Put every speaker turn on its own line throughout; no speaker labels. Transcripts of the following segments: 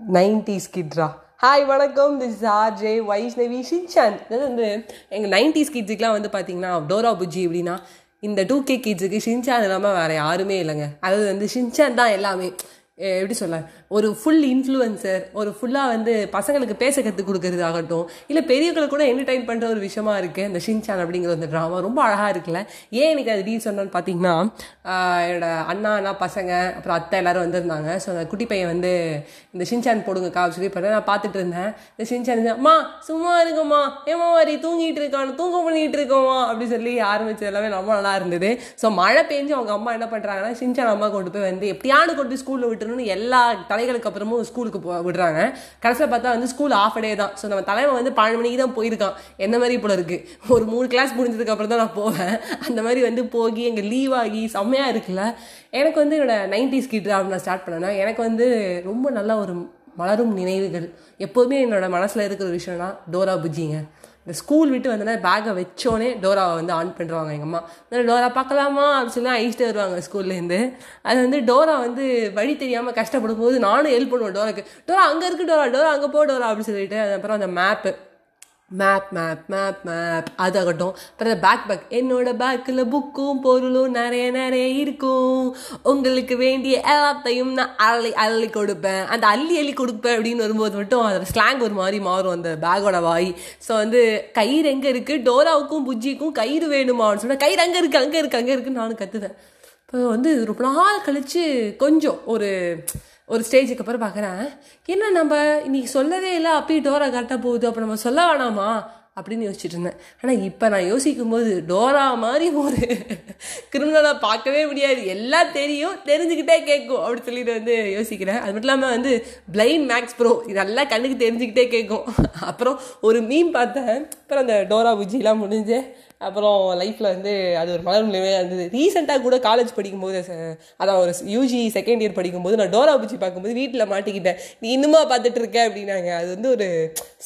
Nineties கிட்ரா. Hi வணக்கம். This RJ Vaishnavi Shinchan இது வந்து எங்கள் நைன்டிஸ் கிட்ஸுக்குலாம் வந்து பார்த்தீங்கன்னா டோரா புஜ்ஜி எப்படின்னா இந்த டூ கே கிட்ஸுக்கு ஷின்சான் இல்லாமல் வேறு யாருமே இல்லைங்க. அதாவது வந்து ஷின்சான் தான் எல்லாமே. எப்படி சொல்ல? ஒரு ஃபுல் இன்ஃப்ளூயன்சர் ஒரு ஃபுல்லாக வந்து பசங்களுக்கு பேச கற்றுக் கொடுக்கறது ஆகட்டும் இல்லை பெரியவங்களை கூட என்டர்டைன் பண்ணுற ஒரு விஷயமா இருக்குது இந்த ஷின்சான் அப்படிங்கிற அந்த ட்ராமா ரொம்ப அழகாக இருக்குல்ல? ஏன் எனக்கு அது ரீல் சொன்னான்னு பார்த்தீங்கன்னா என்னோடய என்னோட அண்ணா அண்ணா பசங்க அப்புறம் அத்தை எல்லாரும் வந்திருந்தாங்க. ஸோ அந்த குட்டி பையன் வந்து இந்த ஷின்சான் போடுங்கக்கா அப்படின்னு சொல்லி பார்த்தா நான் பார்த்துட்டு இருந்தேன். இந்த ஷின்சான் அம்மா சும்மா இருக்கம்மா ஏமா மாதிரி தூங்கிட்டு இருக்கான் தூங்க பண்ணிகிட்டு இருக்கோமா அப்படின்னு சொல்லி ஆரம்பிச்சது எல்லாமே ரொம்ப நல்லா இருந்தது. ஸோ மழை பெஞ்சு அவங்க அம்மா என்ன பண்ணுறாங்கன்னா ஷின்சான் அம்மா கொண்டு போய் வந்து எப்படியானு கொண்டு ஸ்கூலில் விட்டு விட்டுருன்னு எல்லா தலைகளுக்கு அப்புறமும் ஸ்கூலுக்கு போ விடுறாங்க. கடைசியில் பார்த்தா வந்து ஸ்கூல் ஆஃப் டே தான். ஸோ நம்ம தலைவன் வந்து பன்னெண்டு மணிக்கு தான் போயிருக்கான். என்ன மாதிரி போல இருக்கு? ஒரு மூணு கிளாஸ் முடிஞ்சதுக்கு அப்புறம் தான் நான் போவேன். அந்த மாதிரி வந்து போகி எங்கள் லீவ் ஆகி செம்மையாக இருக்குல்ல. எனக்கு வந்து என்னோட நைன்டிஸ் கிட்ட அப்படின்னு நான் ஸ்டார்ட் பண்ணேன்னா எனக்கு வந்து ரொம்ப நல்ல ஒரு மலரும் நினைவுகள். எப்போதுமே என்னோட மனசில் இருக்கிற விஷயம்னா டோரா புஜிங்க இந்த ஸ்கூல் விட்டு வந்தோடனே பேக்கை வச்சோடனே டோராவை வந்து ஆன் பண்ணுறாங்க எங்கள் அம்மா. "இந்த டோரா பார்க்கலாமா அப்படின்னு சொல்லி ஐஸ்ட்டு வருவாங்க ஸ்கூல்லேருந்து அது வந்து டோரா வந்து வழி தெரியாமல் கஷ்டப்படும் போது நானும் ஹெல்ப் பண்ணுவேன் டோராக்கு டோரா அங்கே இருக்கு டோரா டோரா அங்கே போ டோரா அப்படின்னு சொல்லிட்டு அதுக்கப்புறம் அந்த map map map map map அதாகட்டும். அப்புறம் பேக் பேக் என்னோட பேக்கில் புக்கும் பொருளும் நிறைய நிறைய இருக்கும். உங்களுக்கு வேண்டிய எல்லாத்தையும் நான் அள்ளி அள்ளி கொடுப்பேன். அந்த அள்ளி அள்ளி கொடுப்பேன் அப்படின்னு வரும்போது மட்டும் அதோட ஸ்லாங் ஒரு மாதிரி மாறும் அந்த பேக்கோட வாய். ஸோ வந்து கயிறு எங்கே இருக்குது டோராவுக்கும் புஜ்ஜிக்கும் கயிறு வேணுமா அப்படின்னு சொன்னால் கயிறு அங்கே இருக்குது அங்கே இருக்குது அங்கே இருக்குன்னு நானும் கற்றுதேன் இப்போ வந்து ரொம்ப நாள் கழித்து கொஞ்சம் ஒரு ஒரு ஸ்டேஜுக்கு அப்புறம் பார்க்குறேன். என்ன நம்ம இன்னைக்கு சொல்லவே இல்லை அப்பயும் டோரா கரெக்டாக போகுது அப்போ நம்ம சொல்ல வேணாமா? அப்படின்னு யோசிச்சுட்டு இருந்தேன். ஆனால் இப்போ நான் யோசிக்கும் போது டோரா மாதிரி ஒரு கிரிமினலாக பார்க்கவே முடியாது. எல்லாம் தெரியும் தெரிஞ்சுக்கிட்டே கேட்கும் அப்படி சொல்லிட்டு வந்து யோசிக்கிறேன். அது மட்டும் இல்லாமல் வந்து பிளைண்ட் மேக்ஸ் ப்ரோ இதெல்லாம் கண்ணுக்கு தெரிஞ்சுக்கிட்டே கேட்கும். அப்புறம் ஒரு மீன் பார்த்தேன். அப்புறம் அந்த டோரா புஜ்ஜிலாம் முடிஞ்சு அப்புறம் லைஃப்பில் வந்து அது ஒரு மலர் நிலைமையாக இருந்தது. ரீசெண்டாக கூட காலேஜ் படிக்கும்போது அதான் ஒரு யூஜி செகண்ட் இயர் படிக்கும்போது நான் டோரா புஜ்ஜி பார்க்கும்போது வீட்டில் மாட்டிக்கிட்டேன். நீ இன்னுமா பார்த்துட்டு இருக்க? அப்படின்னாங்க. அது வந்து ஒரு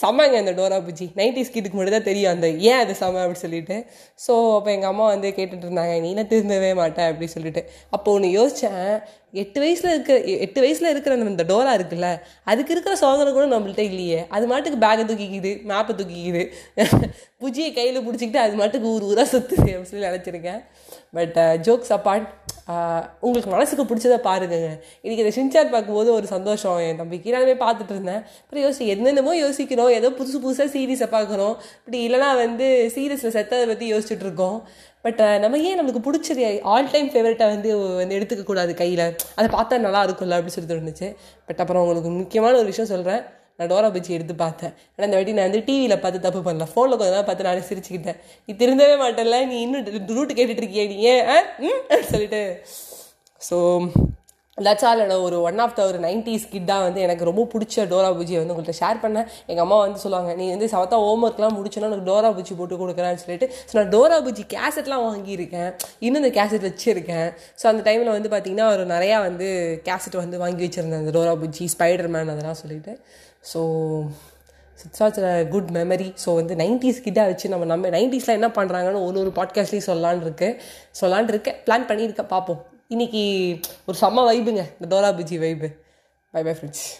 செம்மங்க அந்த டோரா புஜ்ஜி. நைன்டி ஸ்கிட்டுக்கு மட்டும் தான் தெரியும் அந்த ஏன் அது செம்ம அப்படி சொல்லிட்டு. ஸோ அப்போ எங்கள் அம்மா வந்து கேட்டுட்டு இருந்தாங்க நீ என்ன திருந்தவே மாட்டேன் அப்படி சொல்லிட்டு. அப்போ ஒன்று யோசித்தேன் எட்டு வயசில் இருக்கிற எட்டு வயசில் இருக்கிற நம்ம இந்த டோரா இருக்குல்ல அதுக்கு இருக்கிற சோதனை கூட நம்மள்ட்ட இல்லையே. அது மாட்டுக்கு பேக்கை தூக்கிக்குது மேப்பை தூக்கிக்குது. புஜியை கையில் பிடிச்சிக்கிட்டு அது மாட்டுக்கு ஊர் ஊராக சுற்றுது அப்படின்னு சொல்லி நினச்சிருக்கேன். But jokes uh, apart uh, உங்களுக்கு மனசுக்கு பிடிச்சதை பாருங்கங்க. இன்றைக்கி இந்த ஷின்சார் பார்க்கும்போது ஒரு சந்தோஷம். என் தம்பிக்கு நானுமே பார்த்துட்டு இருந்தேன். அப்புறம் யோசி என்னென்னமோ யோசிக்கிறோம். ஏதோ புதுசு புதுசாக சீரீஸை பார்க்குறோம். இப்படி இல்லைனா வந்து சீரியஸில் செத்ததை பற்றி யோசிச்சுட்ருக்கோம் இருக்கோம். பட் uh, நம்ம ஏன் நம்மளுக்கு பிடிச்சது ஆல் டைம் ஃபேவரட்டாக வந்து வந்து எடுத்துக்கக்கூடாது கையில்? அதை பார்த்தா நல்லா இருக்கும்ல அப்படின்னு சொல்லி தோணுச்சு பட் அப்புறம் உங்களுக்கு முக்கியமான ஒரு விஷயம் சொல்கிறேன் நான் டோரா பஜ்ஜி எடுத்து பார்த்தேன். ஆனால் இந்த வாட்டி நான் வந்து டிவியில் பார்த்து தப்பு பண்ணல. ஃபோனில் கொஞ்ச நேரம் பார்த்து நானே சிரிச்சுக்கிட்டேன். நீ திருந்தவே மாட்டேன்ல. நீ இன்னும் ரூட்டு கேட்டுட்டு இருக்கியே நீ ஏன்? ஆ? ம்? சொல்லிட்டு. ஸோ தட்ஸ் ஒரு ஒன் ஆஃப் த ஒரு நைன்டிஸ் கிட்டாக வந்து எனக்கு ரொம்ப பிடிச்ச டோரா பூஜியை வந்து உங்கள்கிட்ட ஷேர் பண்ணேன். எங்கள் அம்மா வந்து சொல்லுவாங்க நீ வந்து சவத்தா ஹோம் ஒர்க்லாம் முடிச்சோன்னா எனக்கு டோரா பூஜி போட்டு கொடுக்குறேன்னு சொல்லிட்டு. ஸோ நான் டோரா பூஜி கேசட்லாம் வாங்கியிருக்கேன். இன்னும் இந்த கேசட் வச்சுருக்கேன். ஸோ அந்த டைமில் வந்து பார்த்தீங்கன்னா ஒரு நிறையா வந்து கேசட் வந்து வாங்கி வச்சுருந்தேன் அந்த டோரா பூஜி ஸ்பைடர் மேன் அதெல்லாம் சொல்லிட்டு. So it's a good memory so வந்து நைன்டிஸ் கிட்டே வச்சு நம்ம நம்ம நைன்டிஸில் என்ன பண்ணுறாங்கன்னு ஒரு ஒரு பாட்காஸ்ட்லேயும் சொல்லலான் இருக்கு சொல்லலான் இருக்கேன் பிளான் பண்ணியிருக்கேன். பார்ப்போம் இன்னைக்கு ஒரு செம்ம வைபுங்க இந்த டோலா பிஜி வைபு பை பை ஃப்ரெண்ட்ஸ்